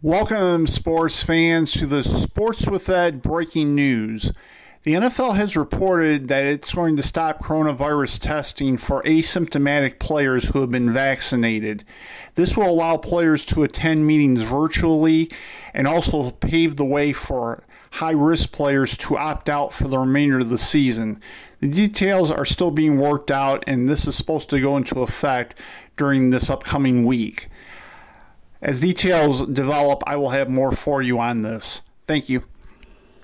Welcome, sports fans, to the Sports with Ed breaking news. The NFL has reported that it's going to stop coronavirus testing for asymptomatic players who have been vaccinated. This will allow players to attend meetings virtually and also pave the way for high risk players to opt out for the remainder of the season. The details are still being worked out, and this is supposed to go into effect during this upcoming week. As details develop, I will have more for you on this. Thank you.